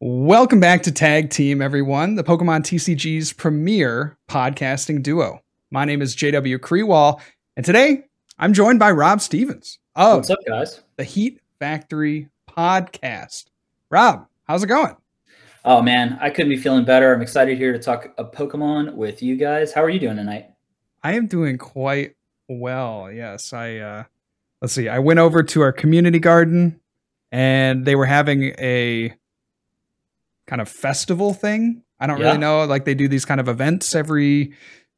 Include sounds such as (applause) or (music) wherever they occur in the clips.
Welcome back to Tag Team, everyone, the Pokemon TCG's premier podcasting duo. My name is JW Kriewall, and today I'm joined by Rob Stevens of What's up, guys? the Heat Factory podcast. Rob, how's it going? Oh man, I couldn't be feeling better. I'm excited here to talk a Pokemon with you guys. How are you doing tonight? I am doing quite well. Yes, I uh let's see. I went over to our community garden and they were having a kind of festival thing. I don't Yeah. really know. Like they do these kind of events every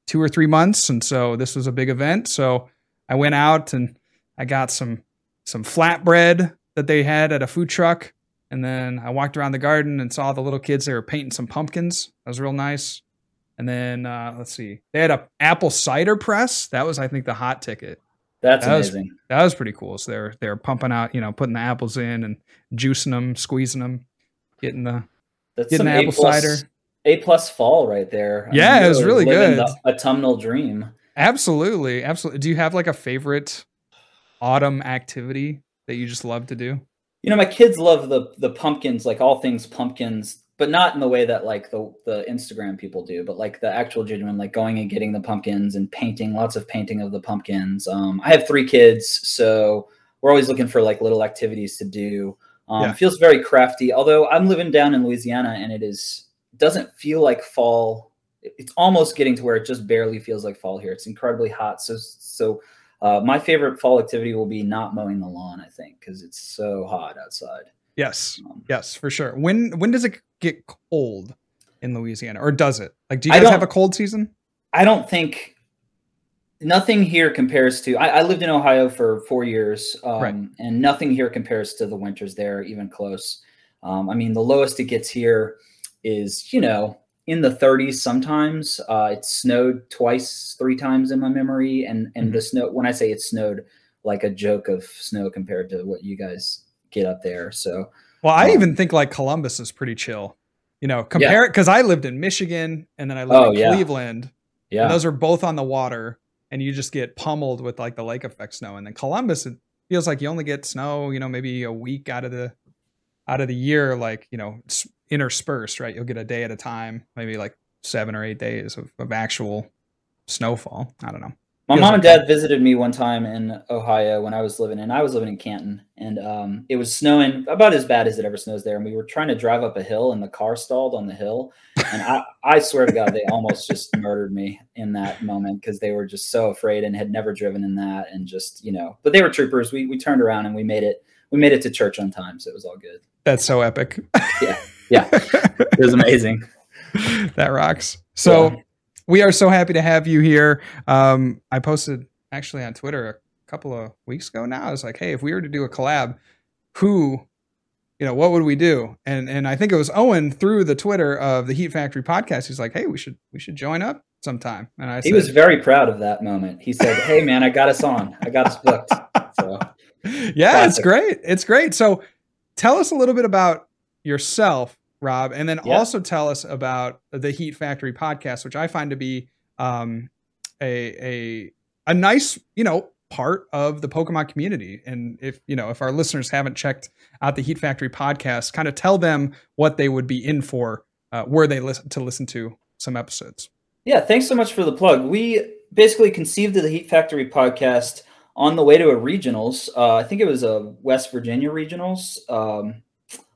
two or three months, and so this was a big event. So I went out and I got some some flatbread that they had at a food truck, and then I walked around the garden and saw the little kids. They were painting some pumpkins. That was real nice. And then uh, let's see, they had a apple cider press. That was, I think, the hot ticket. That's That was- amazing. That was pretty cool. So they're they're pumping out, you know, putting the apples in and juicing them, squeezing them, getting the That's getting some the a plus, cider. A plus fall right there. Yeah, it was really good. The autumnal dream. Absolutely, absolutely. Do you have like a favorite autumn activity that you just love to do? You know, my kids love the the pumpkins, like all things pumpkins, but not in the way that like the the Instagram people do, but like the actual genuine, like going and getting the pumpkins and painting, lots of painting of the pumpkins. Um, I have three kids, so we're always looking for like little activities to do. Um, Yeah. Feels very crafty. Although I'm living down in Louisiana, and it is doesn't feel like fall. It's almost getting to where it just barely feels like fall here. It's incredibly hot. So so uh, my favorite fall activity will be not mowing the lawn. I think because it's so hot outside. Yes, Um, yes, for sure. When when does it get cold in Louisiana, or does it? Like, do you guys have a cold season? I don't think nothing here compares to. I, I lived in Ohio for four years, um, Right. and nothing here compares to the winters there, even close. Um, I mean, the lowest it gets here is you know in the 30s sometimes. Uh, it snowed twice, three times in my memory, and and the snow. When I say it snowed, like a joke of snow compared to what you guys get up there. So Well, I Um, even think like Columbus is pretty chill. You know, compare it because I lived in Michigan and then I lived Oh, in yeah. Cleveland. And yeah, those are both on the water, and you just get pummeled with like the lake effect snow. And then Columbus, it feels like you only get snow, you know, maybe a week out of the out of the year, like you know, interspersed, right? You'll get a day at a time, maybe like seven or eight days of, of actual snowfall. I don't know. My mom and dad visited me one time in Ohio when I was living in. I was living in Canton, and um, it was snowing about as bad as it ever snows there. And we were trying to drive up a hill, and the car stalled on the hill. And I, I swear to God, they almost just murdered me in that moment because they were just so afraid and had never driven in that, and just you know. But they were troopers. We we turned around and we made it. We made it to church on time, so it was all good. That's so epic. Yeah, yeah, it was amazing. (laughs) that rocks. So Yeah. We are so happy to have you here. Um, I posted actually on Twitter a couple of weeks ago now. I was like, hey, if we were to do a collab, who, you know, what would we do? And and I think it was Owen through the Twitter of the Heat Factory podcast. He's like, hey, we should we should join up sometime. And I He said, was very proud of that moment. He said, "Hey, man, I got us on. I got us booked." So. (laughs) yeah, it's great. It's great. So tell us a little bit about yourself, Rob, and then Yeah. also tell us about the Heat Factory podcast, which I find to be um, a a a nice, you know, part of the Pokemon community. And if you know, if our listeners haven't checked out the Heat Factory podcast, kind of tell them what they would be in for uh, were they listen to listen to some episodes. Yeah, thanks so much for the plug. We basically conceived of the Heat Factory podcast on the way to a regionals. Uh, I think it was a West Virginia regionals. Um,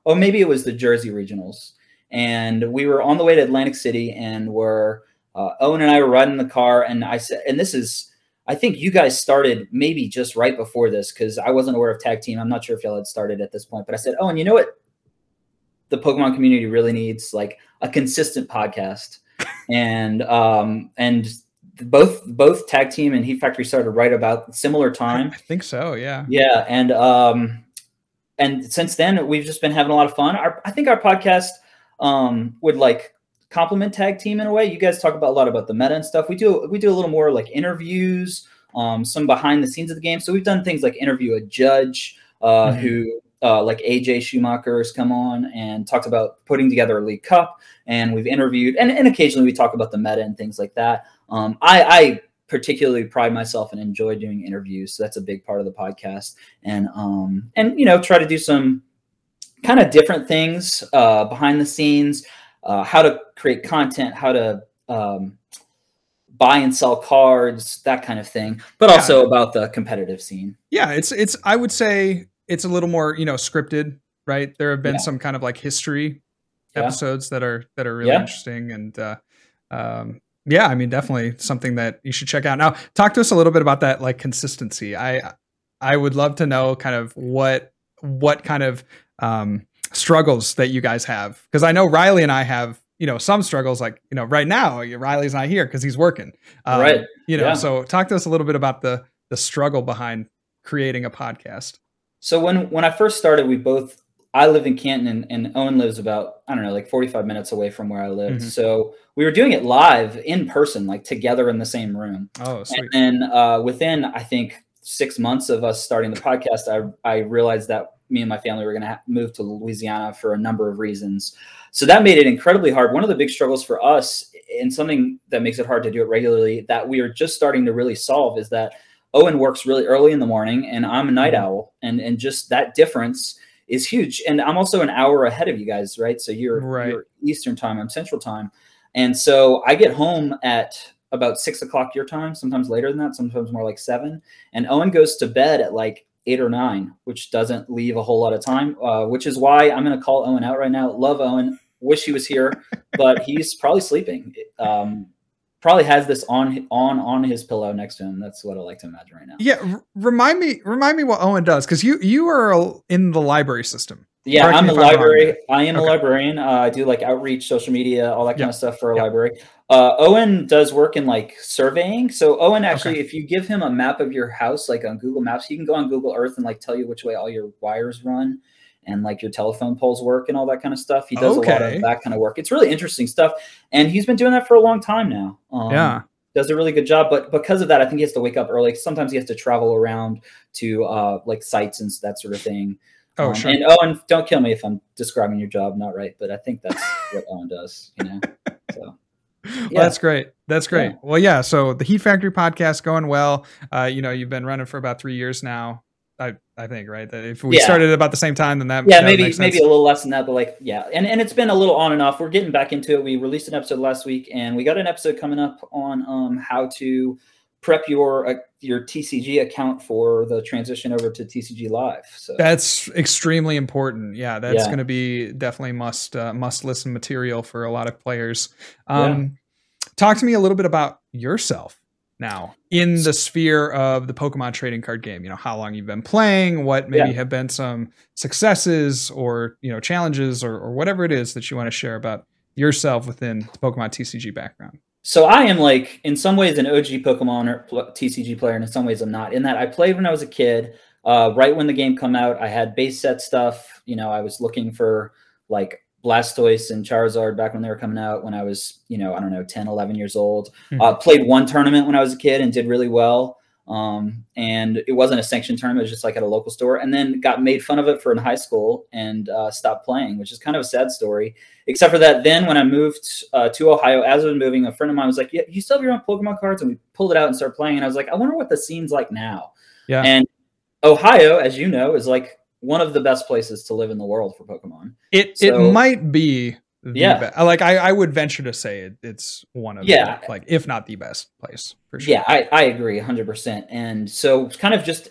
or maybe it was the Jersey regionals. And we were on the way to Atlantic City, and were uh, Owen and I were riding the car, and I said, and this is. I think you guys started maybe just right before this because I wasn't aware of tag team. I'm not sure if y'all had started at this point, but I said, "Oh, and you know what? The Pokemon community really needs like a consistent podcast." (laughs) and um, and both both tag team and Heat Factory started right about similar time. I think so. Yeah. Yeah, and um, and since then we've just been having a lot of fun. Our, I think our podcast um, would like complement tag team in a way. You guys talk about a lot about the meta and stuff. We do we do a little more like interviews, um, some behind the scenes of the game. So we've done things like interview a judge uh, Mhm. who. Uh, like AJ Schumacher has come on and talked about putting together a League Cup, and we've interviewed, and, and occasionally we talk about the meta and things like that. Um, I, I particularly pride myself and enjoy doing interviews, so that's a big part of the podcast, and um, and you know try to do some kind of different things uh, behind the scenes, uh, how to create content, how to um, buy and sell cards, that kind of thing, but Yeah. also about the competitive scene. Yeah, it's it's I would say it's a little more, you know, scripted, right? There have been Yeah. some kind of like history Yeah. episodes that are that are really interesting and uh um yeah, I mean definitely something that you should check out. Now, talk to us a little bit about that like consistency. I I would love to know kind of what what kind of um struggles that you guys have because I know Riley and I have you know some struggles like you know right now Riley's not here because he's working um, Right. you know Yeah. so talk to us a little bit about the the struggle behind creating a podcast So when when I first started, we both I live in Canton and, and Owen lives about I don't know like 45 minutes away from where I lived. Mhm. So we were doing it live in person, like together in the same room. oh sweet And then uh, within I think six months of us starting the podcast, I I realized that me and my family were going to move to Louisiana for a number of reasons. So that made it incredibly hard. One of the big struggles for us, and something that makes it hard to do it regularly, that we are just starting to really solve, is that Owen works really early in the morning, and I'm a night Mhm. owl, and and just that difference is huge. And I'm also an hour ahead of you guys, right? So you're, Right. you're Eastern time, I'm Central time, and so I get home at about six o'clock your time, sometimes later than that, sometimes more like seven. And Owen goes to bed at like eight or nine, which doesn't leave a whole lot of time. Uh, which is why I'm going to call Owen out right now. Love Owen, wish he was here, but (laughs) he's probably sleeping. Um, probably has this on on on his pillow next to him. That's what I like to imagine right now. yeah r- remind me remind me what owen does because you you are in the library system Yeah, Correct I'm a if I'm wrong library. I am a librarian. Uh, I do like outreach, social media, all that kind of stuff for a library. Uh, Owen does work in like surveying. So Owen actually, Okay. if you give him a map of your house, like on Google Maps, he can go on Google Earth and like tell you which way all your wires run and like your telephone poles work and all that kind of stuff. He does a lot of that kind of work. It's really interesting stuff, and he's been doing that for a long time now. Um, yeah does a really good job. But because of that, I think he has to wake up early. Sometimes he has to travel around to uh, like sites and that sort of thing. Oh Um, sure And Owen, don't kill me if I'm describing your job not right, but I think that's (laughs) what Owen does. You know. So Well, that's great. That's great. Yeah. Well, yeah. So the Heat Factory podcast going well. Uh, you know, you've been running for about three years now. I I think right. That if we Yeah. started at about the same time, then that yeah, maybe maybe sense. a little less than that, but like yeah, and and it's been a little on and off. We're getting back into it. We released an episode last week, and we got an episode coming up on um how to prep your uh, your TCG account for the transition over to TCG Live. So That's extremely important. Yeah, that's Yeah. going to be definitely must uh, must listen material for a lot of players. Um, Talk to me a little bit about yourself now in the sphere of the Pokemon trading card game. You know how long you've been playing, what maybe Yeah. have been some successes or you know challenges or, or whatever it is that you want to share about yourself within the Pokemon TCG background. So I am like in some ways an OG Pokemon or TCG player, and in some ways I'm not. In that I played when I was a kid. Uh, right when the game come out, I had base set stuff. You know, I was looking for like Blastoise and Charizard back when they were coming out. When I was, you know, I don't know, 10, 11 years old. Mhm. Uh, played one tournament when I was a kid and did really well. Um, and it wasn't a sanctioned tournament; it was just like at a local store. And then got made fun of it for in high school and uh, stopped playing, which is kind of a sad story except for that then when i moved uh, to ohio as i was moving a friend of mine was like yeah you still have your own pokemon cards and we pulled it out and started playing and i was like i wonder what the scene's like now Yeah. and ohio as you know is like one of the best places to live in the world for pokemon It So- it might be Yeah. be- like I, I would venture to say it, it's one of Yeah. the, like if not the best place for sure. yeah I, I agree 100% and so kind of just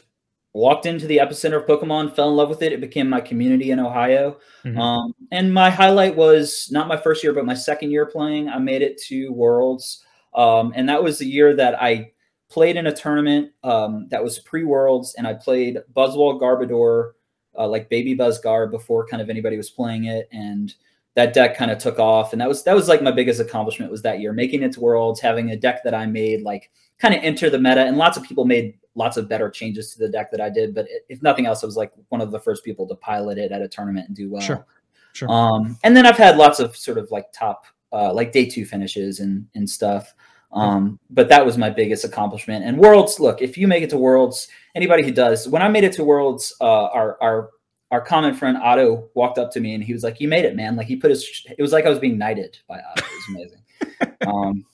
walked into the epicenter of pokemon fell in love with it it became my community in ohio Mhm. Um, and my highlight was not my first year, but my second year playing. I made it to Worlds, um, and that was the year that I played in a tournament um, that was pre Worlds, and I played Buzzwole Garbodor, uh, like Baby Buzz Garb, before kind of anybody was playing it, and that deck kind of took off, and that was that was like my biggest accomplishment was that year, making it to Worlds, having a deck that I made like kind of enter the meta, and lots of people made lots of better changes to the deck that I did, but if nothing else, I was like one of the first people to pilot it at a tournament and do well. Sure. Sure. Um, and then I've had lots of sort of like top, uh, like day two finishes and and stuff. Um, but that was my biggest accomplishment. And Worlds, look, if you make it to Worlds, anybody who does, when I made it to Worlds, uh, our our our common friend Otto walked up to me and he was like, "You made it, man!" Like he put his, it was like I was being knighted by Otto. It was amazing. (laughs) um,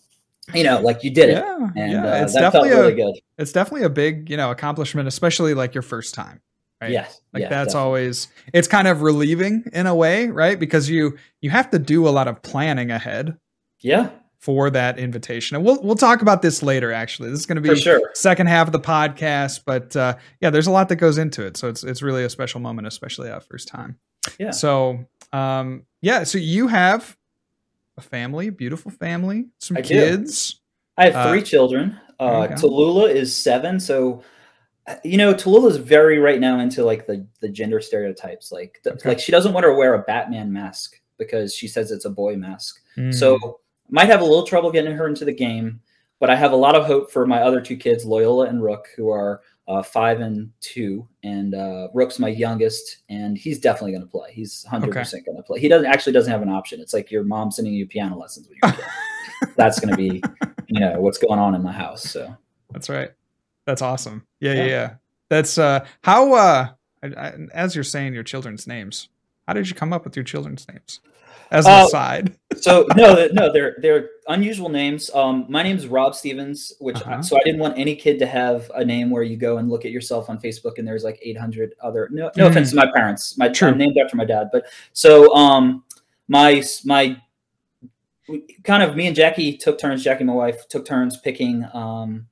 you know, like you did it, Yeah, and yeah, uh, it's that felt definitely really a good. it's definitely a big you know accomplishment, especially like your first time. right? Yes. Like yeah, that's definitely. always it's kind of relieving in a way, right? Because you you have to do a lot of planning ahead Yeah, for that invitation. And we'll we'll talk about this later actually. This is going to be sure. second half of the podcast, but uh yeah, there's a lot that goes into it. So it's it's really a special moment especially that first time. Yeah. So, um yeah, so you have a family, beautiful family, some I do. kids. I have Uh, three children. there Uh. Tallulah is seven, so uh, you know Tallulah is very right now into like the the gender stereotypes. Like the, Okay. like she doesn't want to wear a Batman mask because she says it's a boy mask. Mm. So might have a little trouble getting her into the game, but I have a lot of hope for my other two kids, Loyola and Rook, who are uh, five and two, and uh, Rook's my youngest, and he's definitely going to play. He's hundred percent going to play. He doesn't actually doesn't have an option. It's like your mom sending you piano lessons when you're kid. (laughs) That's going to be, you know, what's going on in my house. So That's right. That's awesome. Yeah, yeah, Yeah. yeah. That's uh how uh I, I, as you're saying your children's names. How did you come up with your children's names? As an Uh, aside. (laughs) so no, no, they're they're unusual names. Um, my name's Rob Stevens, which Uh-huh. so I didn't want any kid to have a name where you go and look at yourself on Facebook and there's like 800 other. No, no Mm. offense to my parents. My True. I'm named after my dad, but so um, my my kind of me and Jackie took turns. Jackie, my wife, took turns picking um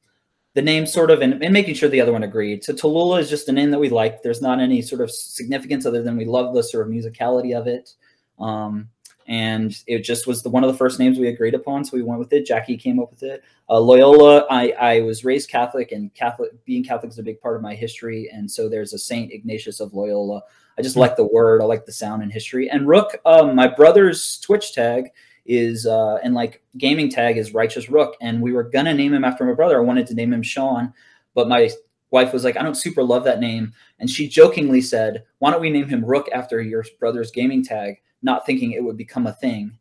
the name sort of and, and making sure the other one agreed. So Tallulah is just a name that we like. There's not any sort of significance other than we love the sort of musicality of it. Um, and it just was the one of the first names we agreed upon, so we went with it. Jackie came up with it. Uh, Loyola, I, I was raised Catholic, and Catholic being Catholic is a big part of my history, and so there's a Saint Ignatius of Loyola. I just like the word, I like the sound and history. And Rook, um, my brother's Twitch tag is uh, and like gaming tag is Righteous Rook, and we were gonna name him after my brother. I wanted to name him Sean, but my wife was like, I don't super love that name, and she jokingly said, Why don't we name him Rook after your brother's gaming tag? Not thinking it would become a thing,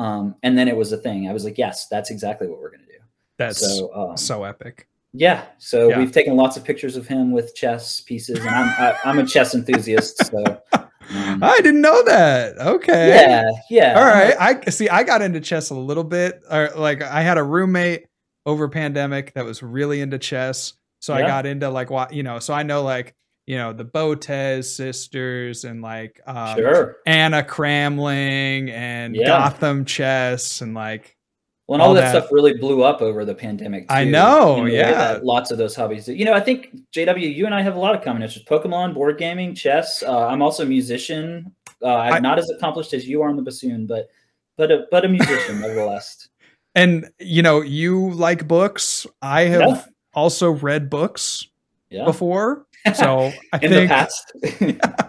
um, and then it was a thing. I was like, Yes, that's exactly what we're gonna do. That's so, So um, epic. yeah, so Yeah. we've taken lots of pictures of him with chess pieces, and I'm I, I'm a chess enthusiast, so. (laughs) Um, I didn't know that. Okay. yeah, yeah. All right. I see I got into chess a little bit. Or like I had a roommate over pandemic that was really into chess. So I got into like what you know, so I know like, you know, the Botez sisters and like um Sure. Anna Cramling and Yeah. Gotham chess and like Well, and all, all that, that- stuff really blew up over the pandemic. I know, You we yeah. lots of those hobbies. You know, I think JW, you and I have a lot of common interests: Pokemon, board gaming, chess. Uh, I'm also a musician. Uh, I'm I- not as accomplished as you are on the bassoon, but but a, but a musician (laughs) nevertheless. and you know, you like books. I have Yeah. also read books Yeah, before. So I (laughs) in think the past.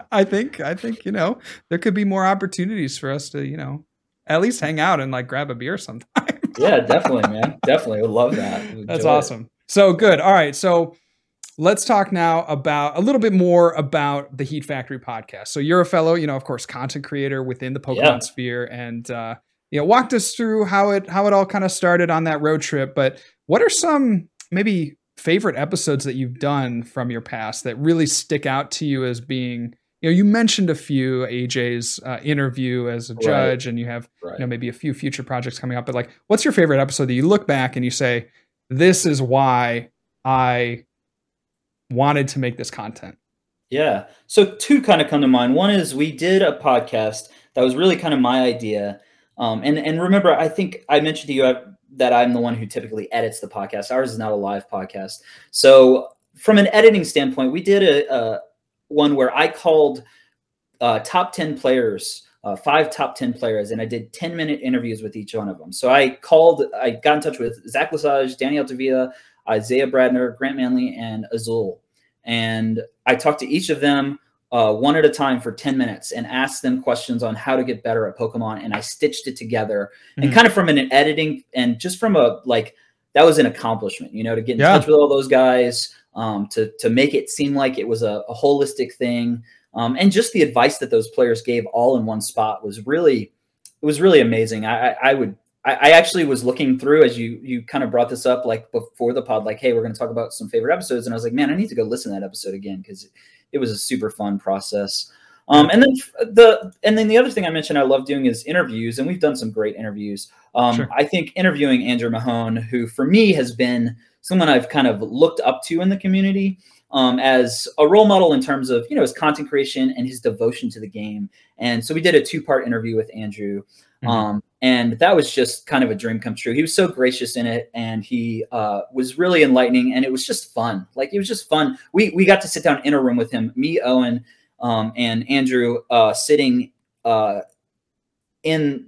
(laughs) I think I think you know there could be more opportunities for us to you know at least hang out and like grab a beer sometime. yeah, definitely, man. Definitely, would love that. Would That's enjoy it. awesome. So good. All right, so let's talk now about a little bit more about the Heat Factory podcast. So you're a fellow, you know, of course, content creator within the Pokemon Yeah. sphere, and uh, you know, walked us through how it how it all kind of started on that road trip. But what are some maybe favorite episodes that you've done from your past that really stick out to you as being you know you mentioned a few aj's uh, interview as a Right. judge and you have Right. you know maybe a few future projects coming up but like what's your favorite episode that you look back and you say this is why i wanted to make this content Yeah. So two kind of come to mind. One is we did a podcast that was really kind of my idea. Um, and and remember, I think I mentioned to you uh, that I'm the one who typically edits the podcast. Ours is not a live podcast. So from an editing standpoint, we did a, a one where I called uh, top ten players. Uh, five top 10 players, and I did 10 minute interviews with each one of them. So I called, I got in touch with Zach Lesage, Danny Altavilla, Isaiah Bradner, Grant Manley, and Azul and I talked to each of them uh, one at a time for 10 minutes and asked them questions on how to get better at Pokemon. And I stitched it together and Mhm. kind of from an editing and just from a like that was an accomplishment, you know, to get in Yeah. touch with all those guys, um, to to make it seem like it was a, a holistic thing, um, and just the advice that those players gave all in one spot was really it was really amazing. I, I, I would I, I actually was looking through as you you kind of brought this up like before the pod, like, hey, we're going to talk about some favorite episodes, and I was like, man, I need to go listen to that episode again because it was a super fun process. Um, and then the and then the other thing I mentioned I love doing is interviews, and we've done some great interviews. Um, Sure. I think interviewing Andrew Mahone, who for me has been someone I've kind of looked up to in the community. um, as a role model in terms of you know his content creation and his devotion to the game. And so we did a two part interview with Andrew. Mm-hmm. Um, and that was just kind of a dream come true. He was so gracious in it, and he uh, was really enlightening, and it was just fun. Like it was just fun. We we got to sit down in a room with him, me, Owen, um, and Andrew, uh, sitting uh, in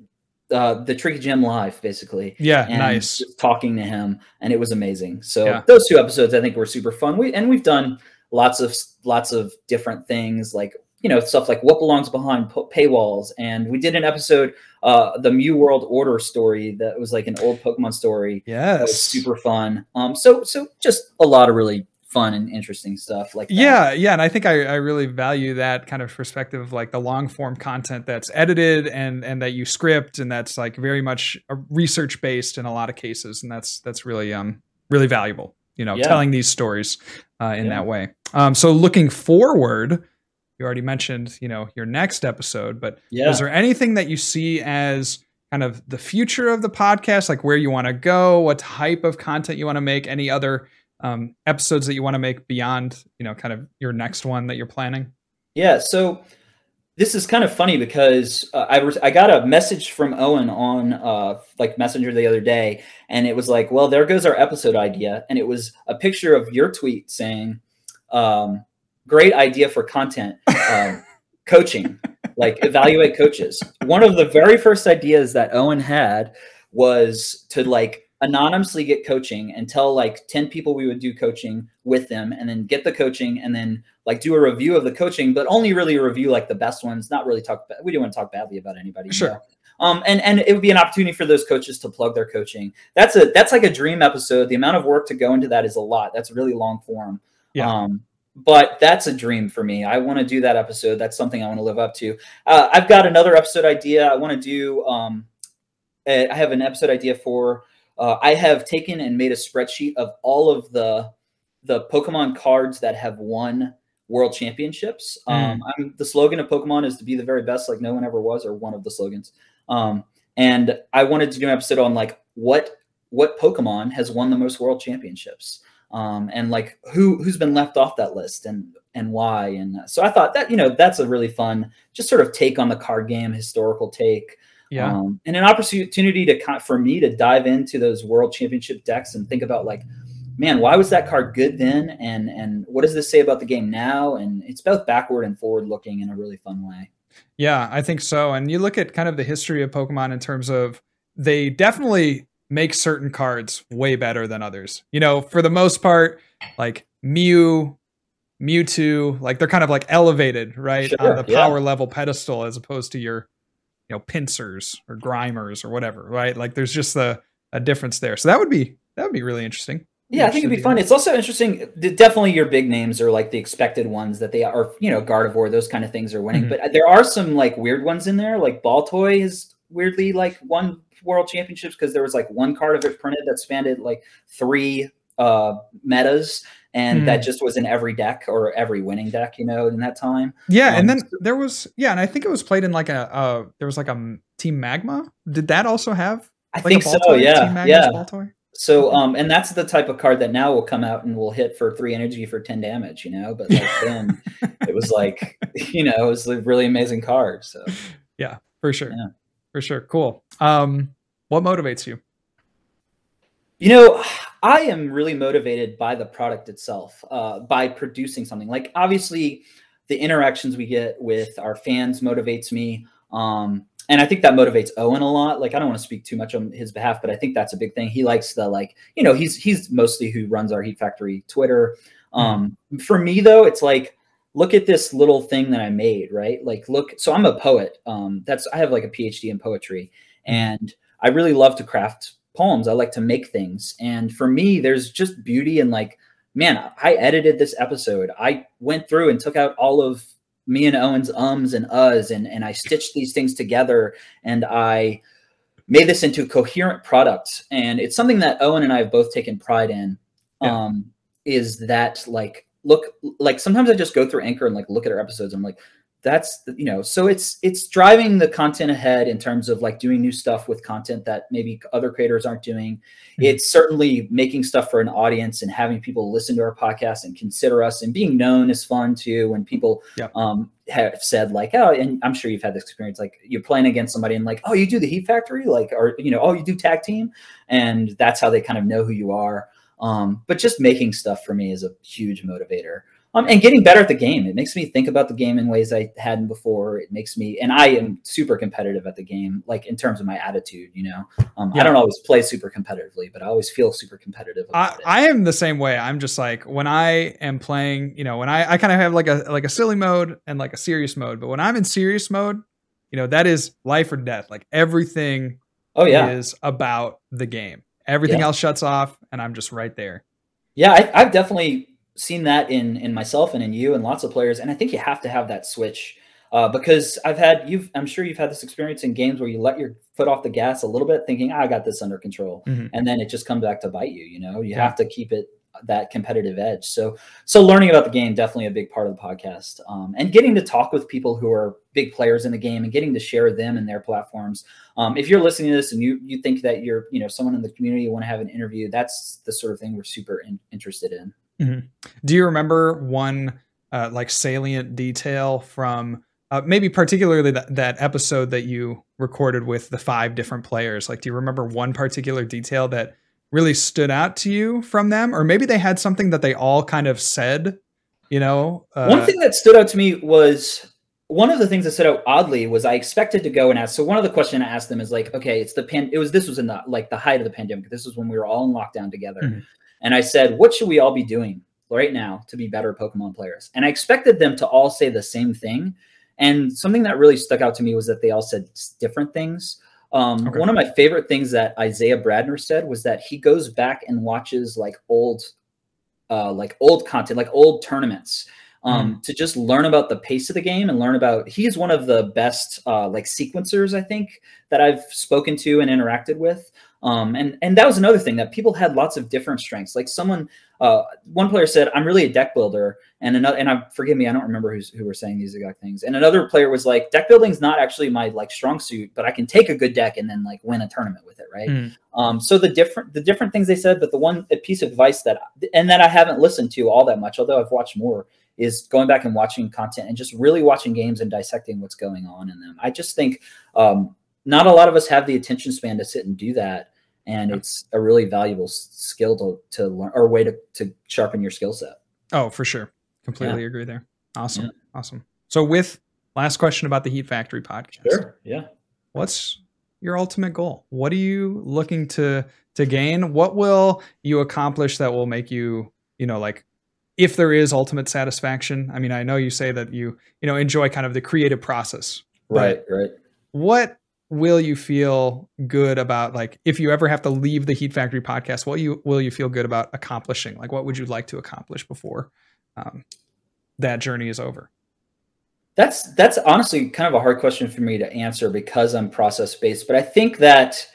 uh, the Tricky Gym live, basically. Yeah, nice. talking to him, and it was amazing. So yeah. those two episodes, I think, were super fun. We and we've done lots of lots of different things, like you know stuff like what belongs behind paywalls, and we did an episode, uh, the Mew World Order story that was like an old Pokemon story. Yes, super fun. Um, so so just a lot of really fun and interesting stuff like that. yeah yeah and i think I, I really value that kind of perspective of like the long form content that's edited and and that you script and that's like very much research based in a lot of cases and that's that's really um really valuable you know yeah. telling these stories uh, in yeah. that way um so looking forward you already mentioned you know your next episode but yeah. is there anything that you see as kind of the future of the podcast like where you want to go what type of content you want to make any other um, episodes that you want to make beyond, you know, kind of your next one that you're planning? Yeah. So this is kind of funny because uh, I was I got a message from Owen on uh, like Messenger the other day, and it was like, "Well, there goes our episode idea," and it was a picture of your tweet saying, um, "Great idea for content, um, (laughs) coaching, like evaluate coaches." One of the very first ideas that Owen had was to like anonymously get coaching and tell like 10 people we would do coaching with them and then get the coaching and then like do a review of the coaching but only really review like the best ones not really talk we don't want to talk badly about anybody sure you know? um and and it would be an opportunity for those coaches to plug their coaching that's a that's like a dream episode the amount of work to go into that is a lot that's really long form yeah. um but that's a dream for me. I want to do that episode. That's something I want to live up to. Uh, I've got another episode idea. I want to do. Um, I have an episode idea for uh, I have taken and made a spreadsheet of all of the the Pokemon cards that have won world championships. Mm. Um, I'm, the slogan of Pokemon is to be the very best, like no one ever was, or one of the slogans. Um, and I wanted to do an episode on like what what Pokemon has won the most world championships, um, and like who who's been left off that list and and why. And so I thought that you know that's a really fun, just sort of take on the card game, historical take. Yeah. Um, and an opportunity to kind for me to dive into those world championship decks and think about like, man, why was that card good then? And and what does this say about the game now? And it's both backward and forward looking in a really fun way. Yeah, I think so. And you look at kind of the history of Pokemon in terms of they definitely make certain cards way better than others. You know, for the most part, like Mew, Mewtwo, like they're kind of like elevated, right? Sure, on the power yeah. level pedestal as opposed to your you know Pinsirs or grimers or whatever right like there's just a, a difference there so that would be that would be really interesting yeah, I think it'd be fun. It's also interesting. Definitely, your big names are like the expected ones that they are. You know, Gardevoir, those kind of things are winning. Mm-hmm. But there are some like weird ones in there. Like Baltoy is weirdly like won world championships because there was like one card of it printed that spanned like three uh metas and mm. that hmm. just was in every deck or every winning deck, you know, in that time. Yeah, um, and then there was yeah, and I think it was played in like a uh, there was like a Team Magma. Did that also have? I like think so. Yeah, yeah. So um, and that's the type of card that now will come out and will hit for three energy for ten damage, you know. But like then, (laughs) it was like (laughs) you know it was a really amazing card. So yeah, for sure, yeah. For sure, cool. Um, what motivates you? You know, I am really motivated by the product itself, uh, by producing something. Like obviously, the interactions we get with our fans motivates me. Um, and I think that motivates Owen a lot. Like I don't want to speak too much on his behalf, but I think that's a big thing. He likes the like, you know, he's he's mostly who runs our Heat Factory Twitter. Hmm. Um, mm. For me though, it's like, look at this little thing that I made, right? Like, look. So I'm a poet. Um, that's I have like a PhD in poetry, hmm. and I really love to craft poems. I like to make things. And for me, there's just beauty in like, man, I edited this episode. I went through and took out all of me and Owen's ums and uhs and, and I stitched these things together and I made this into a coherent product. And it's something that Owen and I have both taken pride in. Yeah. Um, is that like look like sometimes I just go through Anchor and like look at our episodes. I'm like, that's you know so it's it's driving the content ahead in terms of like doing new stuff with content that maybe other creators aren't doing mm-hmm. it's certainly making stuff for an audience and having people listen to our podcast and consider us and being known is fun too when people yeah. um, have said like oh and i'm sure you've had this experience like you're playing against somebody and like oh you do the heat factory like or you know oh you do tag team and that's how they kind of know who you are um, but just making stuff for me is a huge motivator um, and getting better at the game. It makes me think about the game in ways I hadn't before. It makes me, and I am super competitive at the game, like in terms of my attitude. You know, um, yeah. I don't always play super competitively, but I always feel super competitive. I, I, am the same way. I'm just like when I am playing, you know, when I, I kind of have like a like a silly mode and like a serious mode. But when I'm in serious mode, you know, that is life or death. Like everything. Oh yeah, is about the game. Everything yeah. else shuts off, and I'm just right there. Yeah, I, I've definitely seen that in in myself and in you and lots of players, and I think you have to have that switch uh, because I've had you've I'm sure you've had this experience in games where you let your foot off the gas a little bit, thinking ah, I got this under control, mm-hmm. and then it just comes back to bite you. You know, you yeah. have to keep it that competitive edge. So so learning about the game definitely a big part of the podcast, um, and getting to talk with people who are big players in the game and getting to share them and their platforms. Um, if you're listening to this and you you think that you're you know someone in the community want to have an interview, that's the sort of thing we're super in, interested in. Mm-hmm. Do you remember one uh, like salient detail from uh, maybe particularly that, that episode that you recorded with the five different players? Like, do you remember one particular detail that really stood out to you from them, or maybe they had something that they all kind of said? You know, uh, one thing that stood out to me was one of the things that stood out oddly was I expected to go and ask. So one of the questions I asked them is like, okay, it's the pan. It was this was in the like the height of the pandemic. This was when we were all in lockdown together. Mm-hmm. And I said, what should we all be doing right now to be better Pokemon players? And I expected them to all say the same thing. And something that really stuck out to me was that they all said different things. Um, okay. One of my favorite things that Isaiah Bradner said was that he goes back and watches like old, uh, like old content, like old tournaments, um, mm. to just learn about the pace of the game and learn about. He is one of the best uh, like sequencers I think that I've spoken to and interacted with. Um, and and that was another thing that people had lots of different strengths. Like someone, uh, one player said, "I'm really a deck builder," and another, and I forgive me, I don't remember who's, who were saying these exact things. And another player was like, "Deck building is not actually my like strong suit, but I can take a good deck and then like win a tournament with it, right?" Mm. Um, so the different the different things they said, but the one piece of advice that and that I haven't listened to all that much, although I've watched more, is going back and watching content and just really watching games and dissecting what's going on in them. I just think um, not a lot of us have the attention span to sit and do that and it's a really valuable skill to to learn or way to to sharpen your skill set. Oh, for sure. Completely yeah. agree there. Awesome. Yeah. Awesome. So with last question about the Heat Factory podcast. Sure. Yeah. What's your ultimate goal? What are you looking to to gain? What will you accomplish that will make you, you know, like if there is ultimate satisfaction? I mean, I know you say that you, you know, enjoy kind of the creative process. Right, right. What will you feel good about like if you ever have to leave the heat factory podcast what you will you feel good about accomplishing? Like what would you like to accomplish before um, that journey is over? That's that's honestly kind of a hard question for me to answer because i'm process based but i think that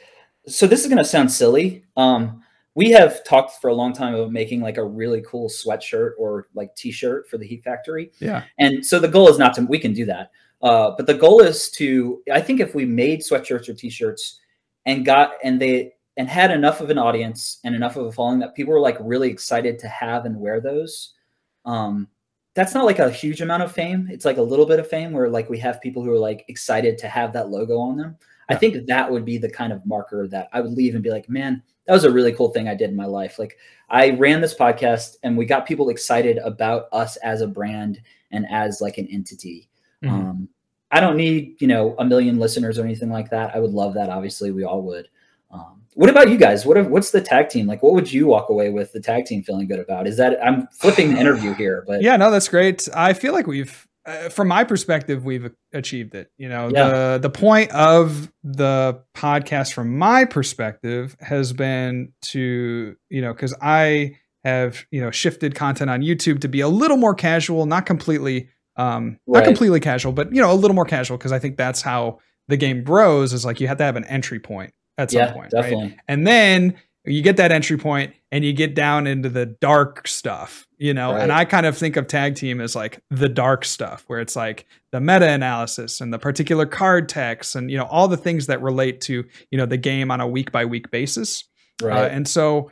so this is going to sound silly um, we have talked for a long time about making like a really cool sweatshirt or like t-shirt for the heat factory. Yeah. And so the goal is not to we can do that uh, but the goal is to, I think, if we made sweatshirts or T-shirts and got and they and had enough of an audience and enough of a following that people were like really excited to have and wear those. Um, that's not like a huge amount of fame. It's like a little bit of fame where like we have people who are like excited to have that logo on them. Yeah. I think that would be the kind of marker that I would leave and be like, man, that was a really cool thing I did in my life. Like I ran this podcast and we got people excited about us as a brand and as like an entity. Mm-hmm. Um, I don't need you know a million listeners or anything like that. I would love that. Obviously, we all would. Um, what about you guys? What if, what's the tag team like? What would you walk away with the tag team feeling good about? Is that I'm flipping the (sighs) interview here, but yeah, no, that's great. I feel like we've, uh, from my perspective, we've achieved it. You know, yeah. the the point of the podcast, from my perspective, has been to you know because I have you know shifted content on YouTube to be a little more casual, not completely um, right. Not completely casual, but you know, a little more casual because I think that's how the game grows. Is like you have to have an entry point at some yeah, point, definitely. right? And then you get that entry point and you get down into the dark stuff, you know. Right. And I kind of think of tag team as like the dark stuff, where it's like the meta analysis and the particular card text and you know all the things that relate to you know the game on a week by week basis. Right. Uh, and so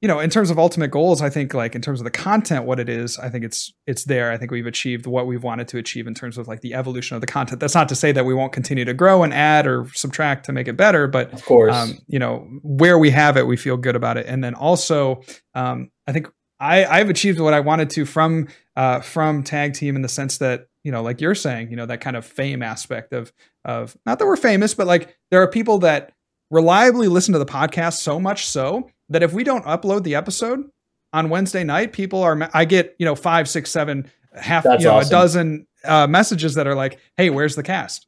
you know in terms of ultimate goals i think like in terms of the content what it is i think it's it's there. I think we've achieved what we've wanted to achieve in terms of like the evolution of the content. That's not to say that we won't continue to grow and add or subtract to make it better but of course. um, you know where we have it we feel good about it. And then also um, i think I, i've achieved what i wanted to from uh, from tag team in the sense that you know like you're saying you know that kind of fame aspect of of not that we're famous but like there are people that reliably listen to the podcast so much so that if we don't upload the episode on wednesday night people are i get you know five six seven half That's you know awesome. a dozen uh, messages that are like hey where's the cast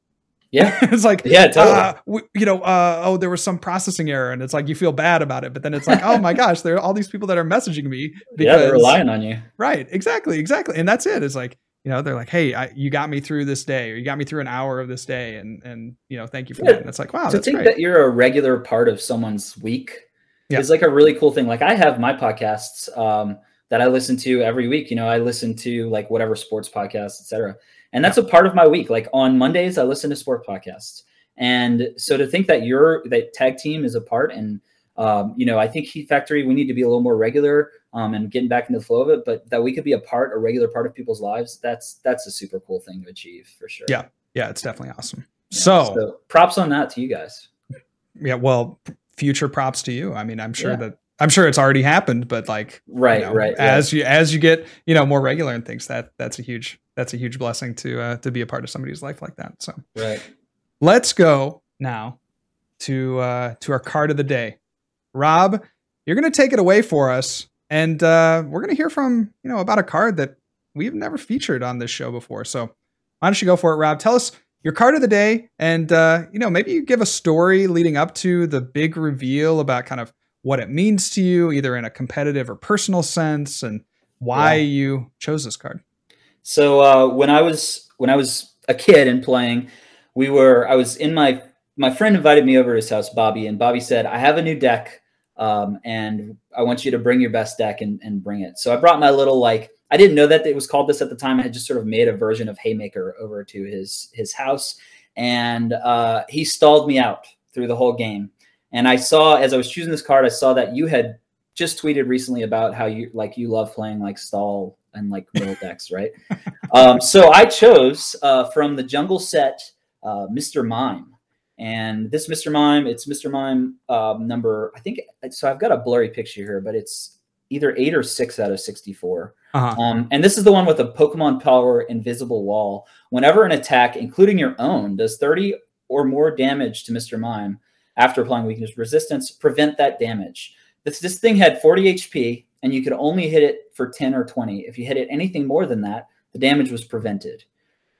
yeah. (laughs) it's like Yeah, totally. uh, we, you know, uh, oh, there was some processing error, and it's like you feel bad about it, but then it's like, oh my gosh, there are all these people that are messaging me (laughs) yeah, they're relying on you. right, exactly, exactly, and that's it. It's like you know, they're like, hey, I, you got me through this day, or you got me through an hour of this day, and and you know, thank you for Yeah. that. And it's like, wow, to think great. that you're a regular part of someone's week Yeah. is like a really cool thing. Like I have my podcasts um, that I listen to every week. You know, I listen to like whatever sports podcasts, etc. And that's a part of my week. Like on Mondays, I listen to sport podcasts. And so to think that your that tag team is a part, and um, you know, I think Heat Factory, we need to be a little more regular um, and getting back into the flow of it. But that we could be a part, a regular part of people's lives, that's that's a super cool thing to achieve for sure. Yeah. yeah, it's definitely awesome. Yeah. So, props on that to you guys. yeah, well, future props to you. I mean, I'm sure Yeah. that I'm sure it's already happened, but like Right, you know, right. yeah. as you as you get you know more regular and things that that's a huge that's a huge blessing to uh, to be a part of somebody's life like that so right. let's go now to uh to our card of the day rob you're gonna take it away for us and uh we're gonna hear from you know about a card that we've never featured on this show before so why don't you go for it rob tell us your card of the day and uh you know maybe you give a story leading up to the big reveal about kind of what it means to you either in a competitive or personal sense and why Yeah. you chose this card So uh, when I was when I was a kid and playing, we were I was in my my friend invited me over to his house, Bobby, and Bobby said, "I have a new deck, um, and I want you to bring your best deck and, and bring it." So I brought my little like I didn't know that it was called this at the time. I had just sort of made a version of Haymaker over to his his house, and uh, he stalled me out through the whole game. And I saw as I was choosing this card, I saw that you had just tweeted recently about how you like you love playing like stall and like (laughs) middle decks, right? um, so I chose uh, from the jungle set uh, Mr. Mime. And this Mr. Mime, it's Mr. Mime um, number, I think, so I've got a blurry picture here, but it's either eight or six out of 64. uh-huh Um, and this is the one with the Pokemon Power Invisible Wall. Whenever an attack, including your own, does 30 or more damage to Mr. Mime after applying weakness resistance, prevent that damage. This, this thing had 40 HP, and you could only hit it for 10 or 20. If you hit it anything more than that, the damage was prevented.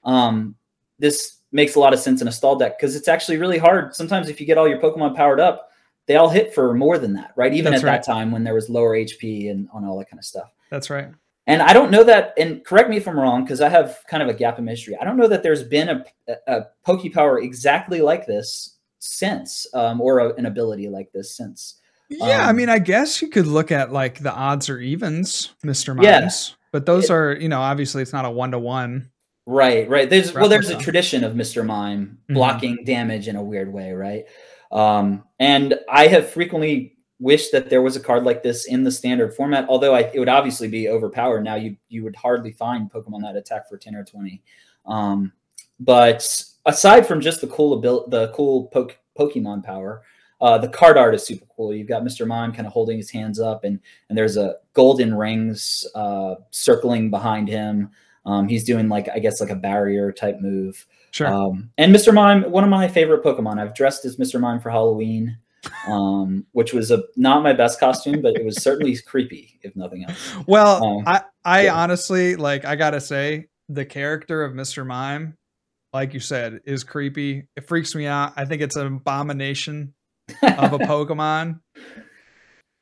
Um, this makes a lot of sense in a stall deck because it's actually really hard. Sometimes if you get all your Pokemon powered up, they all hit for more than that, right? Even That's at right. that time when there was lower HP and on all that kind of stuff. that's right And I don't know that, and correct me if I'm wrong, because I have kind of a gap in history. I don't know that there's been a, a, a Poke Power exactly like this since, um, or a, an ability like this since. Yeah, I Um, mean, I guess you could look at like the odds or evens, Mr. Yeah. Mimes. But those It- are, you know, obviously it's not a one to one. Right, right. There's well, there's a tradition of Mr. Mime Mhm. blocking damage in a weird way, right? Um, and I have frequently wished that there was a card like this in the standard format. Although I, it would obviously be overpowered. Now you you would hardly find Pokemon that attack for ten or twenty. Um, but aside from just the cool ability, the cool poke, Pokemon power, uh, the card art is super cool. You've got Mr. Mime kind of holding his hands up, and and there's a golden rings uh, circling behind him. Um, he's doing like I guess like a barrier type move. Sure. Um, and Mr. Mime, one of my favorite Pokemon. I've dressed as Mr. Mime for Halloween, um, which was a not my best costume, but it was certainly (laughs) creepy, if nothing else. well, um, I, I yeah. honestly, like, I gotta say, the character of Mr. Mime, like you said, is creepy. It freaks me out. I think it's an abomination of a (laughs) Pokemon.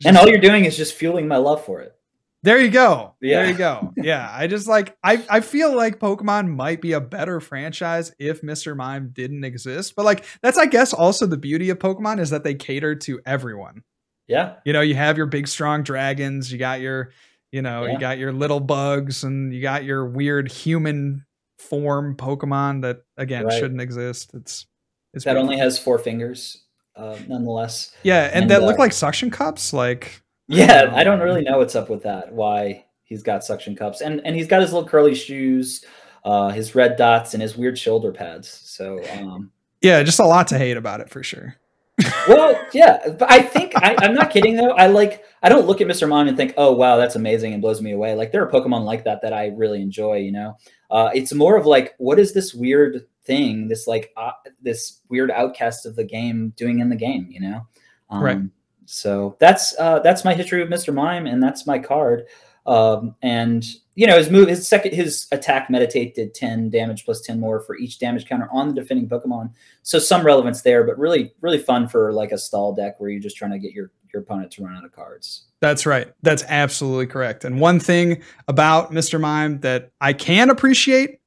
and all you're doing is just fueling my love for it. There you go. Yeah. There you go. (laughs) Yeah. I just like I I feel like Pokemon might be a better franchise if Mr. Mime didn't exist. But like that's I guess also the beauty of Pokemon is that they cater to everyone. Yeah, You know, you have your big strong dragons, you got your you know, Yeah. you got your little bugs and you got your weird human form Pokemon that again right. shouldn't exist. It's, it's that only has four fingers, uh, nonetheless. Yeah, and, and that uh, look like suction cups. Like yeah, I don't really know what's up with that. Why he's got suction cups, and and he's got his little curly shoes, uh, his red dots, and his weird shoulder pads. So um, yeah, just a lot to hate about it for sure. (laughs) well, yeah, but I think I, am not kidding though. I like I don't look at Mr. Mime and think, oh wow, that's amazing and blows me away. Like there are Pokemon like that that I really enjoy. You know, uh, it's more of like, what is this weird thing, this like uh, this weird outcast of the game doing in the game? You know, um, right. So that's uh, that's my history with Mr. Mime, and that's my card. Um, and you know his move, his second, his attack meditate did ten damage plus ten more for each damage counter on the defending Pokemon. So some relevance there, but really, really fun for like a stall deck where you're just trying to get your your opponent to run out of cards. That's right. That's absolutely correct. And one thing about Mr. Mime that I can appreciate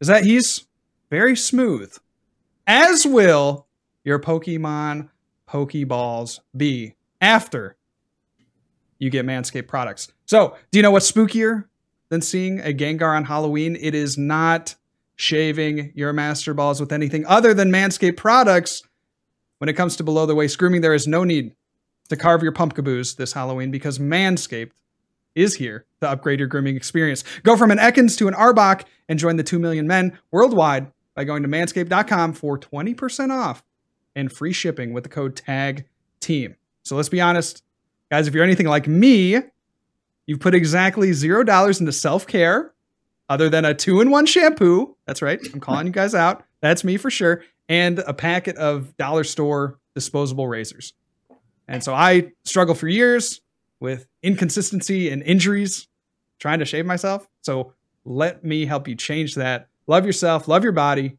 is that he's very smooth, as will your Pokemon Pokeballs be after you get Manscaped products. So, do you know what's spookier than seeing a Gengar on Halloween? It is not shaving your master balls with anything other than Manscaped products. When it comes to below the waist grooming, there is no need to carve your pump pumpkaboos this Halloween because Manscaped is here to upgrade your grooming experience. Go from an Ekans to an Arbok and join the 2 million men worldwide by going to manscaped.com for 20% off and free shipping with the code TAG TEAM. So let's be honest, guys, if you're anything like me, you've put exactly zero dollars into self care other than a two in one shampoo. That's right. I'm calling you guys out. That's me for sure. And a packet of dollar store disposable razors. And so I struggle for years with inconsistency and injuries trying to shave myself. So let me help you change that. Love yourself, love your body,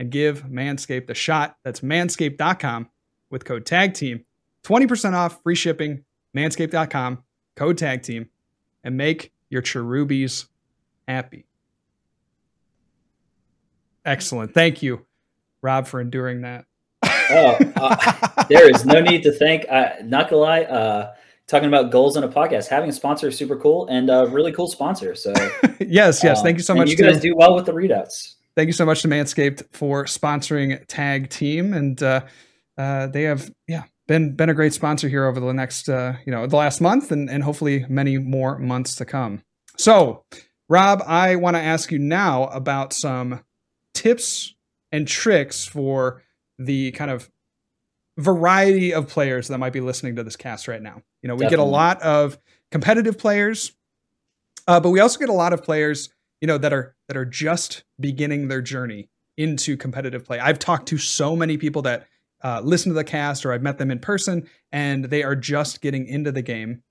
and give Manscaped a shot. That's manscaped.com with code tag team. 20% off free shipping, manscaped.com, code tag team, and make your cherubies happy. Excellent. Thank you, Rob, for enduring that. oh, uh, there is no need to thank. Uh, not gonna lie, uh, talking about goals in a podcast, having a sponsor is super cool and a really cool sponsor. So (laughs) yes, yes, thank you so much. You guys do well with the readouts thank you so much to Manscaped for sponsoring Tag Team, and uh, uh, they have yeah been been a great sponsor here over the next uh, you know the last month, and and hopefully many more months to come. So, Rob, I want to ask you now about some tips and tricks for the kind of variety of players that might be listening to this cast right now. You know, we Definitely. get a lot of competitive players, uh, but we also get a lot of players you know that are that are just beginning their journey into competitive play. I've talked to so many people that uh, listen to the cast or I've met them in person and they are just getting into the game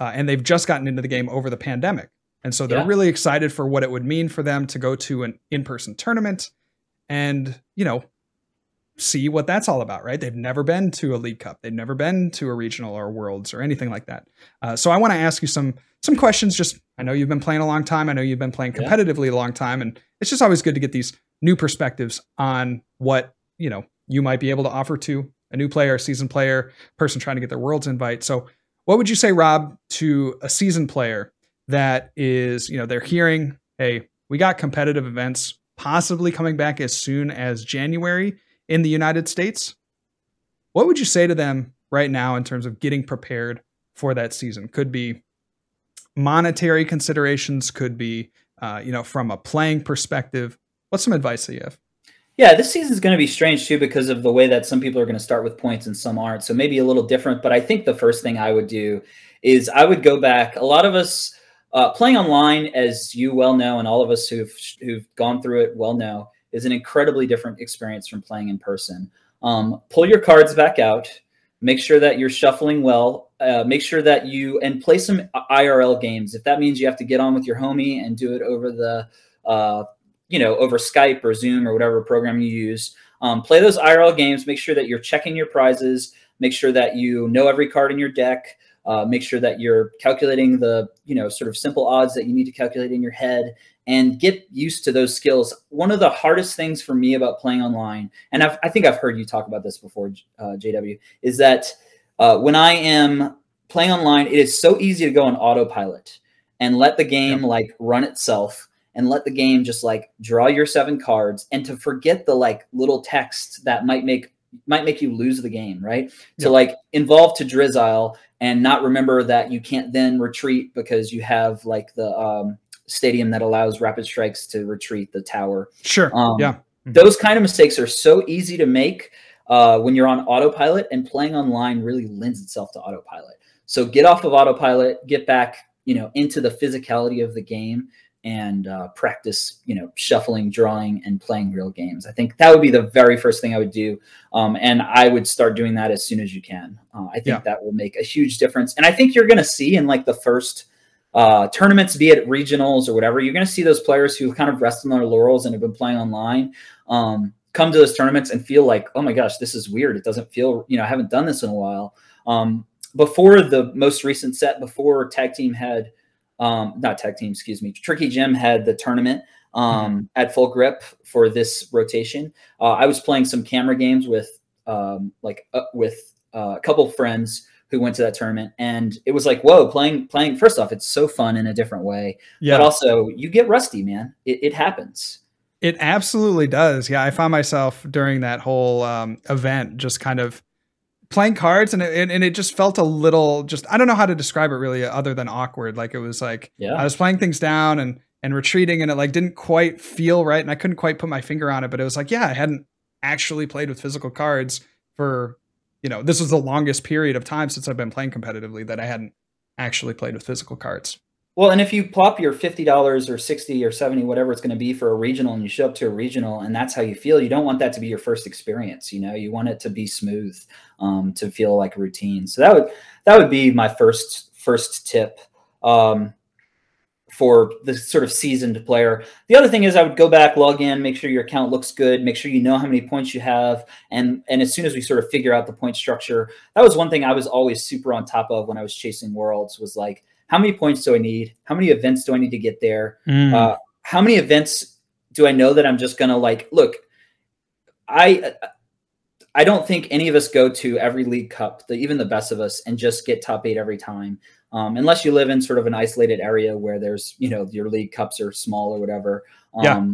uh, and they've just gotten into the game over the pandemic. And so they're yeah. really excited for what it would mean for them to go to an in-person tournament and, you know, see what that's all about, right? They've never been to a League Cup, they've never been to a regional or worlds or anything like that. Uh, so I want to ask you some some questions. Just I know you've been playing a long time. I know you've been playing competitively yeah. a long time, and it's just always good to get these new perspectives on what you know you might be able to offer to a new player, a seasoned player, person trying to get their world's invite. So, what would you say, Rob, to a seasoned player that is you know they're hearing, hey, we got competitive events possibly coming back as soon as January in the United States. What would you say to them right now in terms of getting prepared for that season? Could be monetary considerations, could be, uh, you know, from a playing perspective. What's some advice that you have? Yeah, this season is going to be strange too because of the way that some people are going to start with points and some aren't. So maybe a little different. But I think the first thing I would do is I would go back. A lot of us uh, playing online, as you well know, and all of us who've who've gone through it well know, is an incredibly different experience from playing in person. Um, pull your cards back out. Make sure that you're shuffling well. Uh, make sure that you and play some IRL games. If that means you have to get on with your homie and do it over the, uh, you know, over Skype or Zoom or whatever program you use, um, play those IRL games. Make sure that you're checking your prizes. Make sure that you know every card in your deck. Uh, make sure that you're calculating the you know sort of simple odds that you need to calculate in your head and get used to those skills. One of the hardest things for me about playing online, and I've, i think I've heard you talk about this before, uh, JW, is that uh, when I am playing online, it is so easy to go on autopilot and let the game like run itself and let the game just like draw your seven cards and to forget the like little text that might make might make you lose the game, right? To like involve to Drizzile and not remember that you can't then retreat because you have like the um, stadium that allows rapid strikes to retreat the tower. Sure. Um, yeah. Mm-hmm. Those kind of mistakes are so easy to make uh, when you're on autopilot, and playing online really lends itself to autopilot. So get off of autopilot, get back, you know, into the physicality of the game, and uh, practice, you know, shuffling, drawing, and playing real games. I think that would be the very first thing I would do, um, and I would start doing that as soon as you can. Uh, I think yeah. that will make a huge difference, and I think you're going to see in like the first uh, tournaments, be it regionals or whatever, you're going to see those players who kind of rest on their laurels and have been playing online um, come to those tournaments and feel like, oh my gosh, this is weird. It doesn't feel, you know, I haven't done this in a while. Um, before the most recent set, before tag team had, um, not tag team, excuse me, Tricky Gym had the tournament um, mm-hmm. at full grip for this rotation. Uh, I was playing some camera games with um, like uh, with uh, a couple friends who went to that tournament and it was like whoa playing playing first off it's so fun in a different way yeah. but also you get rusty man it, it happens it absolutely does yeah i found myself during that whole um, event just kind of playing cards and it, and it just felt a little just i don't know how to describe it really other than awkward like it was like yeah. i was playing things down and and retreating and it like didn't quite feel right and i couldn't quite put my finger on it but it was like yeah i hadn't actually played with physical cards for you know, this was the longest period of time since I've been playing competitively that I hadn't actually played with physical cards. Well, and if you plop your fifty dollars or sixty or seventy, whatever it's going to be for a regional, and you show up to a regional, and that's how you feel, you don't want that to be your first experience. You know, you want it to be smooth, um, to feel like routine. So that would that would be my first first tip. Um, for the sort of seasoned player. The other thing is I would go back, log in, make sure your account looks good, make sure you know how many points you have, and and as soon as we sort of figure out the point structure, that was one thing I was always super on top of when I was chasing worlds was like how many points do I need? How many events do I need to get there? Mm. Uh, how many events do I know that I'm just gonna like look? I I don't think any of us go to every league cup, the, even the best of us, and just get top eight every time um, unless you live in sort of an isolated area where there's you know your league cups are small or whatever. Um, yeah.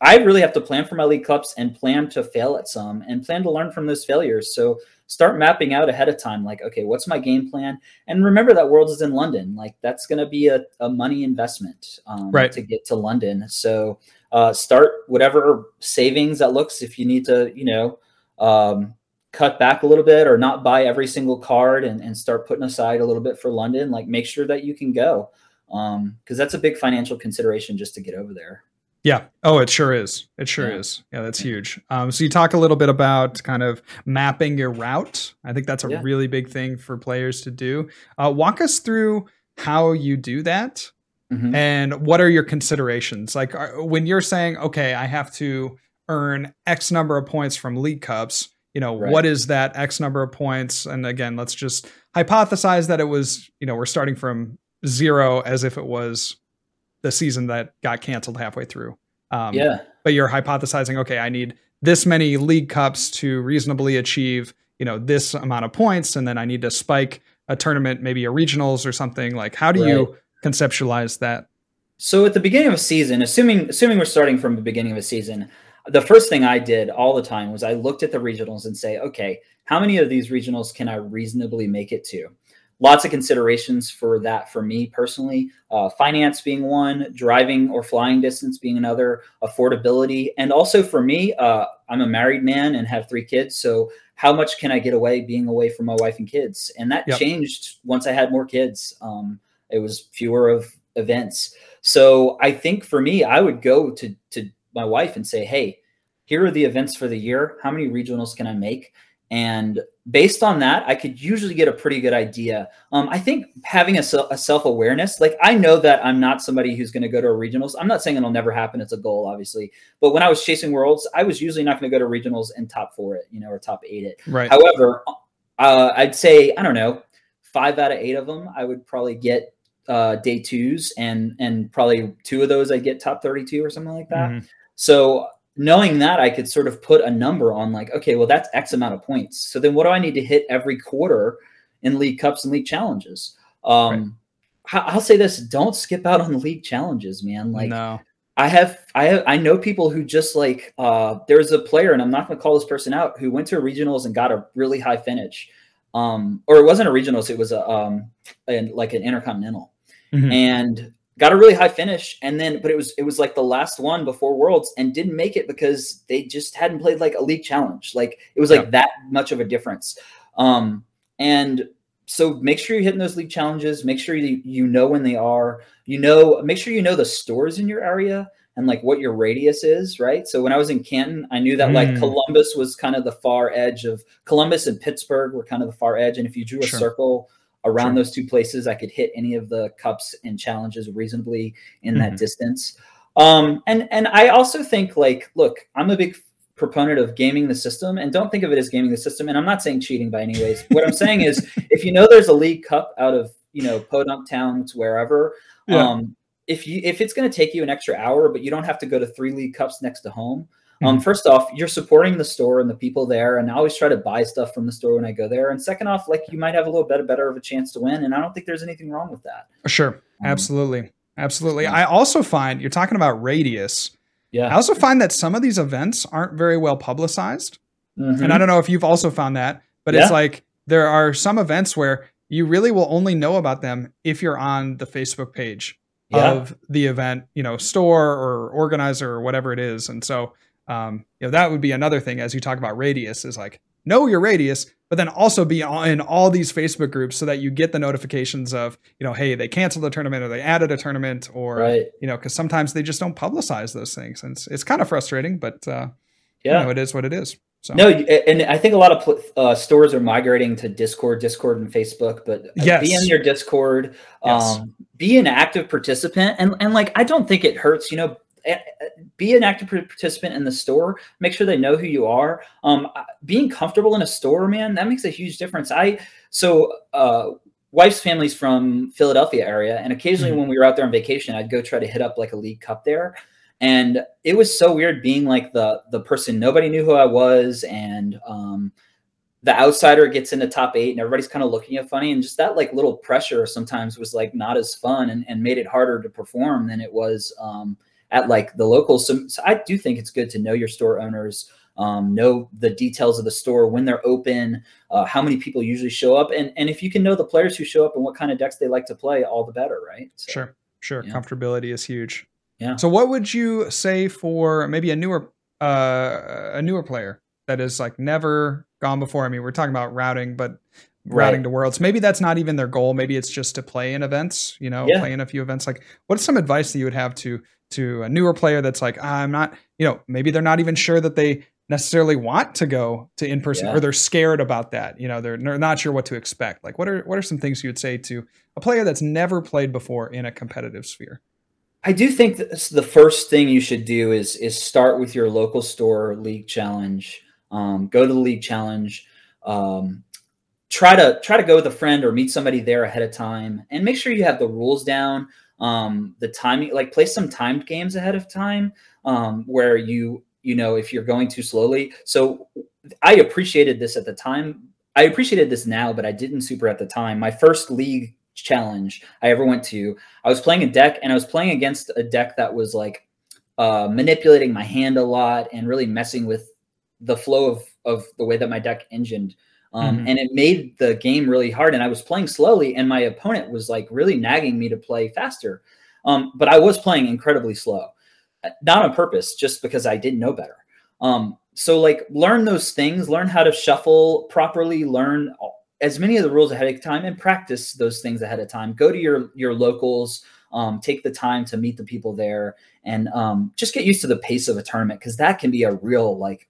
I really have to plan for my league cups and plan to fail at some and plan to learn from those failures. So start mapping out ahead of time, like, okay, what's my game plan? And remember that Worlds is in London. Like that's going to be a, a money investment um, right. to get to London. So uh, start whatever savings that looks. If you need to, you know, um, cut back a little bit or not buy every single card and, and start putting aside a little bit for London, like make sure that you can go. Um, cause that's a big financial consideration just to get over there. Yeah. Oh, it sure is. It sure yeah. is. Yeah, that's huge. Um, so you talk a little bit about kind of mapping your route. I think that's a yeah. really big thing for players to do. Uh, walk us through how you do that mm-hmm. and what are your considerations? Like are, when you're saying, okay, I have to earn X number of points from league cups you know right. what is that x number of points and again let's just hypothesize that it was you know we're starting from zero as if it was the season that got canceled halfway through um, yeah but you're hypothesizing okay i need this many league cups to reasonably achieve you know this amount of points and then i need to spike a tournament maybe a regionals or something like how do right. you conceptualize that so at the beginning of a season assuming assuming we're starting from the beginning of a season the first thing I did all the time was I looked at the regionals and say, okay, how many of these regionals can I reasonably make it to? Lots of considerations for that for me personally. Uh, finance being one, driving or flying distance being another, affordability. And also for me, uh, I'm a married man and have three kids. So how much can I get away being away from my wife and kids? And that yep. changed once I had more kids. Um, it was fewer of events. So I think for me, I would go to to my wife and say, hey, here are the events for the year. How many regionals can I make? And based on that, I could usually get a pretty good idea. Um, I think having a, a self awareness, like I know that I'm not somebody who's going to go to a regionals. I'm not saying it'll never happen. It's a goal, obviously. But when I was chasing worlds, I was usually not going to go to regionals and top four it, you know, or top eight it. Right. However, uh, I'd say I don't know, five out of eight of them, I would probably get uh, day twos, and and probably two of those I get top thirty two or something like that. Mm-hmm. So knowing that I could sort of put a number on like, okay, well, that's X amount of points. So then what do I need to hit every quarter in league cups and league challenges? Um, right. I'll say this: don't skip out on league challenges, man. Like, no. I have I have I know people who just like uh there's a player and I'm not going to call this person out who went to regionals and got a really high finish. Um or it wasn't a regionals it was a um an, like an intercontinental. Mm-hmm. And got a really high finish and then but it was it was like the last one before worlds and didn't make it because they just hadn't played like a league challenge. Like it was like yeah. that much of a difference. Um and so make sure you're hitting those league challenges. Make sure you, you know when they are. You know, make sure you know the stores in your area and like what your radius is, right? So when I was in Canton, I knew that mm. like Columbus was kind of the far edge of Columbus and Pittsburgh were kind of the far edge. And if you drew a sure. circle around sure. those two places, I could hit any of the cups and challenges reasonably in mm-hmm. that distance. Um, and and I also think like, look, I'm a big proponent of gaming the system and don't think of it as gaming the system and i'm not saying cheating by any ways what i'm saying is (laughs) if you know there's a league cup out of you know podunk town to wherever yeah. um, if you if it's going to take you an extra hour but you don't have to go to three league cups next to home um, um, first off you're supporting the store and the people there and i always try to buy stuff from the store when i go there and second off like you might have a little bit better of a chance to win and i don't think there's anything wrong with that sure um, absolutely absolutely i also find you're talking about radius yeah. I also find that some of these events aren't very well publicized. Mm-hmm. And I don't know if you've also found that, but yeah. it's like there are some events where you really will only know about them if you're on the Facebook page yeah. of the event, you know, store or organizer or whatever it is. And so, um, you know, that would be another thing as you talk about radius is like know your radius, but then also be in all these Facebook groups so that you get the notifications of, you know, hey, they canceled the tournament or they added a tournament or, right. you know, because sometimes they just don't publicize those things. And it's, it's kind of frustrating, but uh, yeah, you know, it is what it is. So. No, and I think a lot of uh, stores are migrating to Discord, Discord, and Facebook. But yes. be in your Discord, yes. um, be an active participant, and and like I don't think it hurts. You know, be an active participant in the store. Make sure they know who you are. Um, being comfortable in a store, man, that makes a huge difference. I so uh, wife's family's from Philadelphia area, and occasionally mm-hmm. when we were out there on vacation, I'd go try to hit up like a league cup there. And it was so weird being like the the person nobody knew who I was, and um, the outsider gets in the top eight, and everybody's kind of looking at funny, and just that like little pressure sometimes was like not as fun and, and made it harder to perform than it was. Um, at like the locals. So, so I do think it's good to know your store owners, um, know the details of the store when they're open, uh, how many people usually show up, and and if you can know the players who show up and what kind of decks they like to play, all the better, right? So, sure, sure. Yeah. Comfortability is huge. Yeah. So what would you say for maybe a newer uh, a newer player that is like never gone before? I mean, we're talking about routing, but routing right. to worlds. Maybe that's not even their goal. Maybe it's just to play in events, you know, yeah. play in a few events. Like, what's some advice that you would have to to a newer player that's like, I'm not, you know, maybe they're not even sure that they necessarily want to go to in person yeah. or they're scared about that. You know, they're, they're not sure what to expect. Like, what are what are some things you would say to a player that's never played before in a competitive sphere? I do think that the first thing you should do is is start with your local store league challenge. Um, go to the league challenge. Um, try to try to go with a friend or meet somebody there ahead of time, and make sure you have the rules down um, the timing, like play some timed games ahead of time um, where you, you know, if you're going too slowly. So I appreciated this at the time. I appreciated this now, but I didn't super at the time. My first league challenge I ever went to, I was playing a deck and I was playing against a deck that was like uh, manipulating my hand a lot and really messing with the flow of, of the way that my deck engined. Um, mm-hmm. And it made the game really hard. And I was playing slowly, and my opponent was like really nagging me to play faster. Um, but I was playing incredibly slow, uh, not on purpose, just because I didn't know better. Um, so, like, learn those things, learn how to shuffle properly, learn as many of the rules ahead of time, and practice those things ahead of time. Go to your your locals. Um, take the time to meet the people there and um, just get used to the pace of a tournament because that can be a real like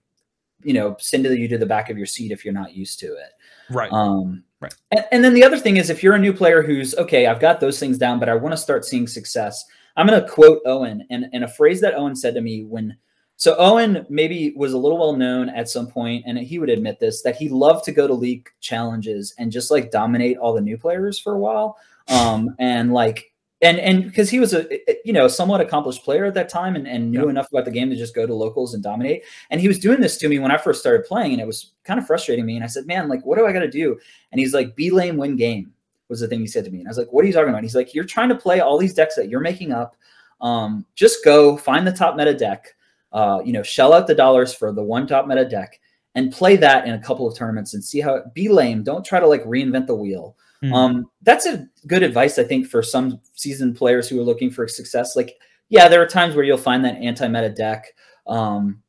you know send you to the back of your seat if you're not used to it. Right. Um right. and, and then the other thing is if you're a new player who's okay i've got those things down but i want to start seeing success i'm going to quote owen and, and a phrase that owen said to me when so owen maybe was a little well known at some point and he would admit this that he loved to go to league challenges and just like dominate all the new players for a while. Um and like and and because he was a you know somewhat accomplished player at that time and, and knew yep. enough about the game to just go to locals and dominate and he was doing this to me when i first started playing and it was kind of frustrating me and i said man like what do i got to do and he's like be lame win game was the thing he said to me and i was like what are you talking about and he's like you're trying to play all these decks that you're making up um, just go find the top meta deck. Uh, you know, shell out the dollars for the one top meta deck and play that in a couple of tournaments and see how. It be lame. Don't try to like reinvent the wheel. Mm. Um, that's a good advice, I think, for some seasoned players who are looking for success. Like, yeah, there are times where you'll find that anti-meta deck um,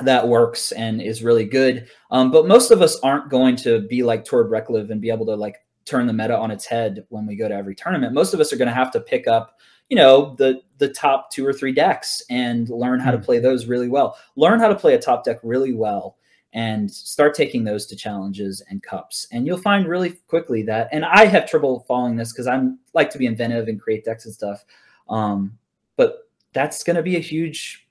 that works and is really good. Um, but most of us aren't going to be like Tord Reklev and be able to like turn the meta on its head when we go to every tournament. Most of us are going to have to pick up, you know, the the top two or three decks and learn how mm. to hmm. play those really well. Learn how to play a top deck really well and start taking those to challenges and cups. And you'll find really quickly that, and I have trouble following this because I'm like to be inventive and create decks and stuff. Um, but that's going to be a huge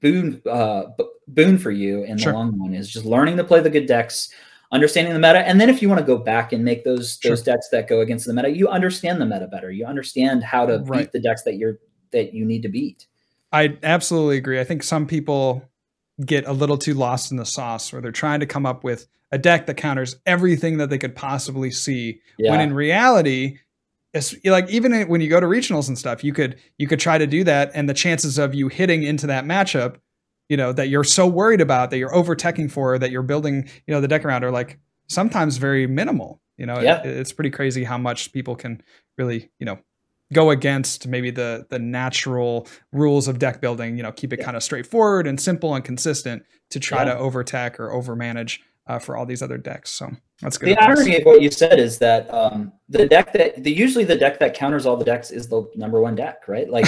boon, uh, boon for you in sure. the long run is just learning to play the good decks, understanding the meta. And then if you want to go back and make those, those decks that go against the meta, you understand the meta better. You understand how to right. beat the decks that you're, that you need to beat. I absolutely agree. I think some people get a little too lost in the sauce where they're trying to come up with a deck that counters everything that they could possibly see yeah. when in reality it's like even when you go to regionals and stuff you could you could try to do that and the chances of you hitting into that matchup you know that you're so worried about that you're over teching for that you're building you know the deck around are like sometimes very minimal you know yeah. it, it's pretty crazy how much people can really you know go against maybe the the natural rules of deck building you know keep it yeah. kind of straightforward and simple and consistent to try yeah. to overtech or overmanage uh, for all these other decks so that's good the irony of what you said is that um, the deck that the usually the deck that counters all the decks is the number one deck right like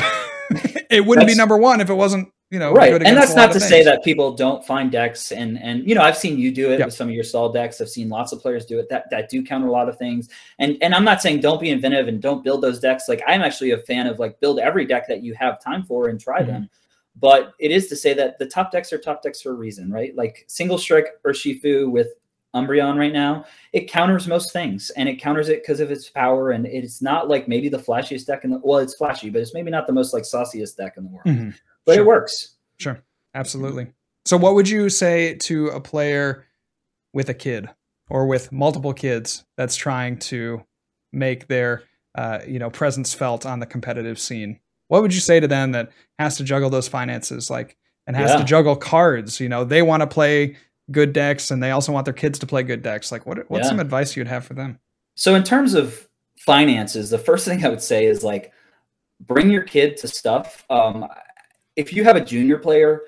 (laughs) it wouldn't be number one if it wasn't you know right and that's not to say that people don't find decks and and you know i've seen you do it yep. with some of your stall decks i've seen lots of players do it that that do counter a lot of things and and i'm not saying don't be inventive and don't build those decks like i'm actually a fan of like build every deck that you have time for and try mm-hmm. them but it is to say that the top decks are top decks for a reason right like single strike Urshifu with Umbreon right now, it counters most things and it counters it because of its power. And it's not like maybe the flashiest deck in the well, it's flashy, but it's maybe not the most like sauciest deck in the world. Mm-hmm but sure. it works. Sure, absolutely. So, what would you say to a player with a kid or with multiple kids that's trying to make their uh, you know presence felt on the competitive scene? What would you say to them that has to juggle those finances, like, and has yeah. to juggle cards? You know, they want to play good decks, and they also want their kids to play good decks. Like, what what's yeah. some advice you'd have for them? So, in terms of finances, the first thing I would say is like, bring your kid to stuff. Um, if you have a junior player,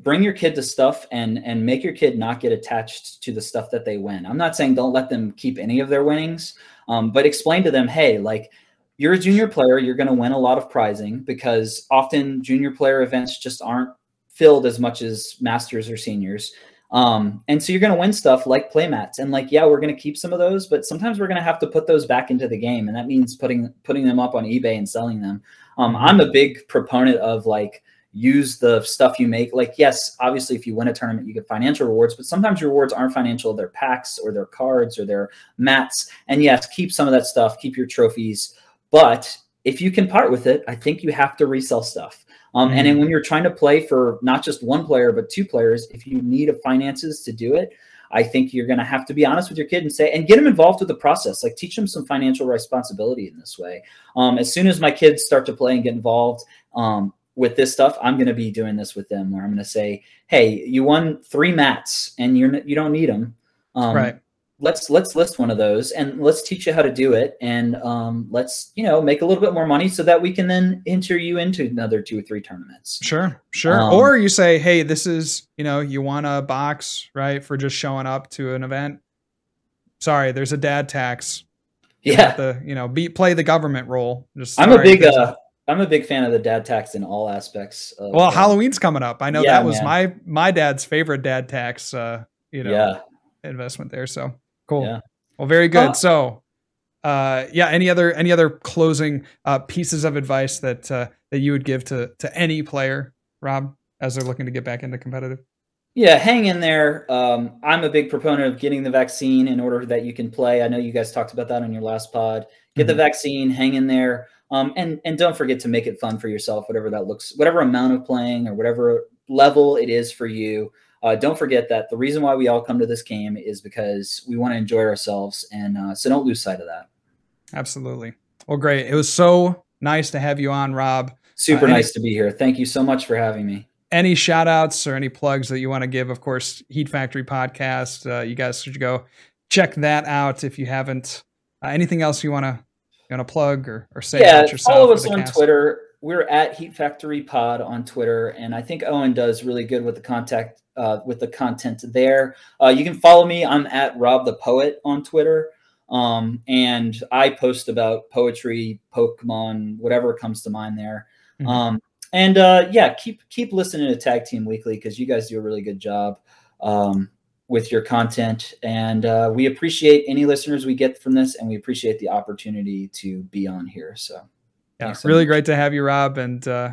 bring your kid to stuff and and make your kid not get attached to the stuff that they win. I'm not saying don't let them keep any of their winnings, um, but explain to them, hey, like you're a junior player, you're going to win a lot of prizing because often junior player events just aren't filled as much as masters or seniors. Um, and so you're going to win stuff like playmats and like, yeah, we're going to keep some of those, but sometimes we're going to have to put those back into the game. And that means putting, putting them up on eBay and selling them. Um, mm-hmm. I'm a big proponent of like, use the stuff you make. Like, yes, obviously, if you win a tournament, you get financial rewards, but sometimes your rewards aren't financial. They're packs or their cards or their mats. And yes, keep some of that stuff, keep your trophies. But if you can part with it, I think you have to resell stuff. Um, mm-hmm. And then when you're trying to play for not just one player, but two players, if you need a finances to do it, I think you're going to have to be honest with your kid and say, and get them involved with the process. Like teach them some financial responsibility in this way. Um, as soon as my kids start to play and get involved, um, with this stuff, I'm going to be doing this with them where I'm going to say, Hey, you won three mats and you're, you don't need them. Um, right. Let's, let's list one of those and let's teach you how to do it. And um, let's, you know, make a little bit more money so that we can then enter you into another two or three tournaments. Sure. Sure. Um, or you say, Hey, this is, you know, you want a box, right. For just showing up to an event. Sorry, there's a dad tax. You yeah. The, you know, be, play the government role. Just I'm a big, uh, I'm a big fan of the dad tax in all aspects. Of, well, uh, Halloween's coming up. I know yeah, that was man. my my dad's favorite dad tax. Uh, you know, yeah. investment there. So cool. Yeah. Well, very good. Uh, so, uh, yeah. Any other any other closing uh, pieces of advice that uh, that you would give to to any player, Rob, as they're looking to get back into competitive? Yeah, hang in there. Um, I'm a big proponent of getting the vaccine in order that you can play. I know you guys talked about that on your last pod. Get mm-hmm. the vaccine, hang in there. Um, and and don't forget to make it fun for yourself, whatever that looks, whatever amount of playing or whatever level it is for you. Uh, don't forget that the reason why we all come to this game is because we want to enjoy ourselves, and uh, so don't lose sight of that. Absolutely. Well, great. It was so nice to have you on, Rob. Super uh, nice to be here. Thank you so much for having me. Any shout outs or any plugs that you want to give? Of course, Heat Factory podcast. Uh, you guys should go check that out if you haven't. Uh, anything else you want to you want to plug or, or say yeah, follow us on cast? Twitter. We're at Heat Factory Pod on Twitter, and I think Owen does really good with the contact uh, with the content there. Uh, you can follow me. I'm at Rob the Poet on Twitter. Um, and I post about poetry, Pokemon, whatever comes to mind there. Mm-hmm. Um, and uh, yeah, keep keep listening to Tag Team Weekly because you guys do a really good job um, with your content, and uh, we appreciate any listeners we get from this, and we appreciate the opportunity to be on here. So, yeah, really great to have you, Rob, and uh,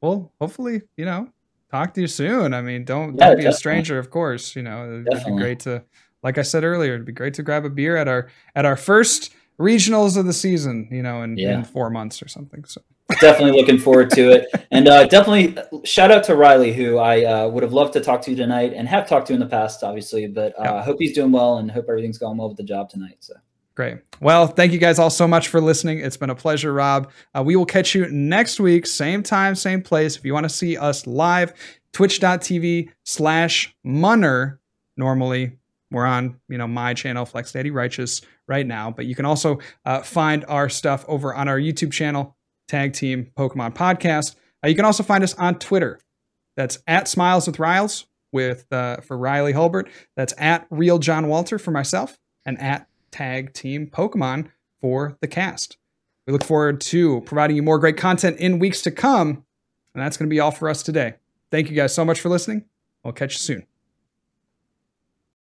well, hopefully, you know, talk to you soon. I mean, don't, yeah, don't be definitely. a stranger, of course. You know, it'd definitely. be great to like I said earlier, it'd be great to grab a beer at our at our first regionals of the season, you know, in, yeah. in four months or something. So definitely looking forward to it, and uh, definitely shout out to Riley, who I uh, would have loved to talk to tonight and have talked to in the past, obviously. But I uh, yeah. hope he's doing well and hope everything's going well with the job tonight. So. Great. Well, thank you guys all so much for listening. It's been a pleasure, Rob. Uh, we will catch you next week, same time, same place. If you want to see us live, twitch.tv slash munner normally we're on, you know, my channel, Flex Daddy Righteous, right now. But you can also uh, find our stuff over on our YouTube channel, Tag Team Pokemon Podcast. Uh, you can also find us on Twitter. That's at Smiles with Riles with uh, for Riley Hulbert. That's at Real John Walter for myself, and at Tag Team Pokemon for the cast. We look forward to providing you more great content in weeks to come. And that's going to be all for us today. Thank you guys so much for listening. We'll catch you soon.